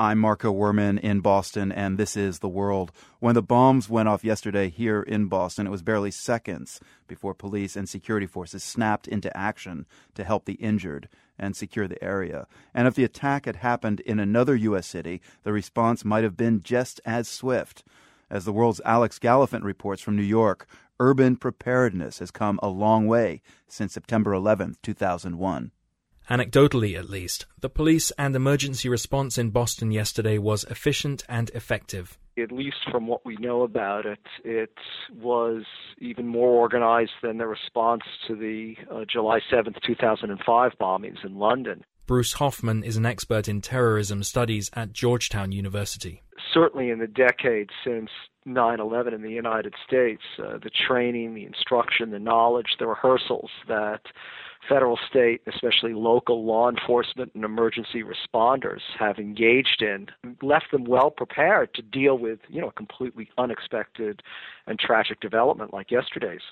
I'm Marco Werman in Boston, and this is The World. When the bombs went off yesterday here in Boston, it was barely seconds before police and security forces snapped into action to help the injured and secure the area. And if the attack had happened in another U.S. city, the response might have been just as swift. As the world's Alex Gallafent reports from New York, urban preparedness has come a long way since September 11, 2001. Anecdotally, at least, the police and emergency response in Boston yesterday was efficient and effective. At least from what we know about it, it was even more organized than the response to the uh, July 7th, 2005 bombings in London. Bruce Hoffman is an expert in terrorism studies at Georgetown University. Certainly, in the decades since 9 11 in the United States, uh, the training, the instruction, the knowledge, the rehearsals that federal, state, especially local law enforcement and emergency responders have engaged in left them well prepared to deal with, you know, a completely unexpected and tragic development like yesterday's.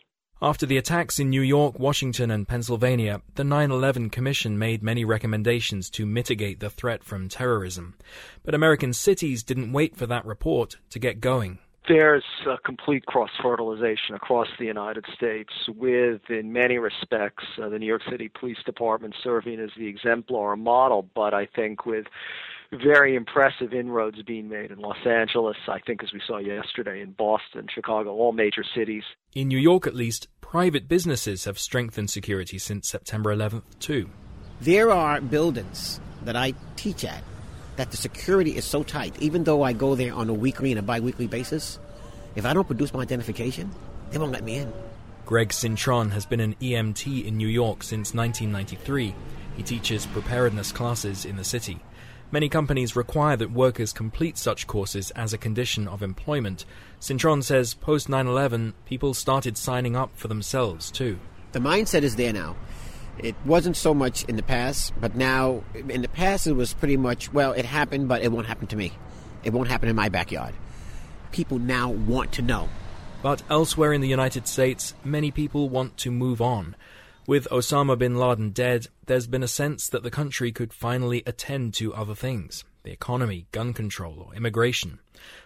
After the attacks in New York, Washington, and Pennsylvania, the 9 11 Commission made many recommendations to mitigate the threat from terrorism. But American cities didn't wait for that report to get going there's a complete cross fertilization across the United States, with, in many respects, uh, the New York City Police Department serving as the exemplar model, but I think with very impressive inroads being made in Los Angeles, I think, as we saw yesterday, in Boston, Chicago, all major cities. In New York, at least, private businesses have strengthened security since September 11th, too. There are buildings that I teach at that the security is so tight, even though I go there on a weekly and a bi weekly basis, if I don't produce my identification, they won't let me in. Greg Cintron has been an EMT in New York since 1993. He teaches preparedness classes in the city. Many companies require that workers complete such courses as a condition of employment. Cintron says post 9 11, people started signing up for themselves too. The mindset is there now. It wasn't so much in the past, but now, in the past, it was pretty much, well, it happened, but it won't happen to me. It won't happen in my backyard. People now want to know. But elsewhere in the United States, many people want to move on. With Osama bin Laden dead, there's been a sense that the country could finally attend to other things the economy, gun control, or immigration.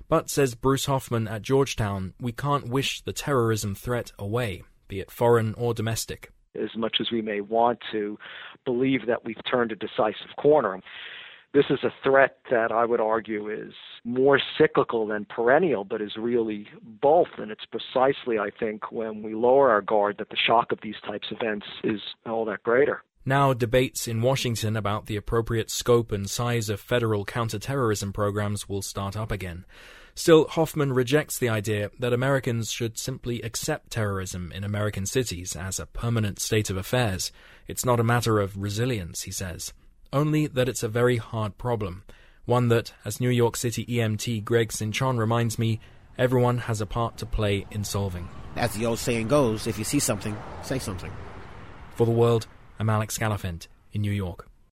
But, says Bruce Hoffman at Georgetown, we can't wish the terrorism threat away, be it foreign or domestic as much as we may want to believe that we've turned a decisive corner. This is a threat that I would argue is more cyclical than perennial, but is really both. And it's precisely, I think, when we lower our guard that the shock of these types of events is all that greater. Now, debates in Washington about the appropriate scope and size of federal counterterrorism programs will start up again. Still, Hoffman rejects the idea that Americans should simply accept terrorism in American cities as a permanent state of affairs. It's not a matter of resilience, he says, only that it's a very hard problem, one that, as New York City EMT Greg Cintron reminds me, everyone has a part to play in solving. As the old saying goes, if you see something, say something. For the world, I'm Alex Gallafent in New York.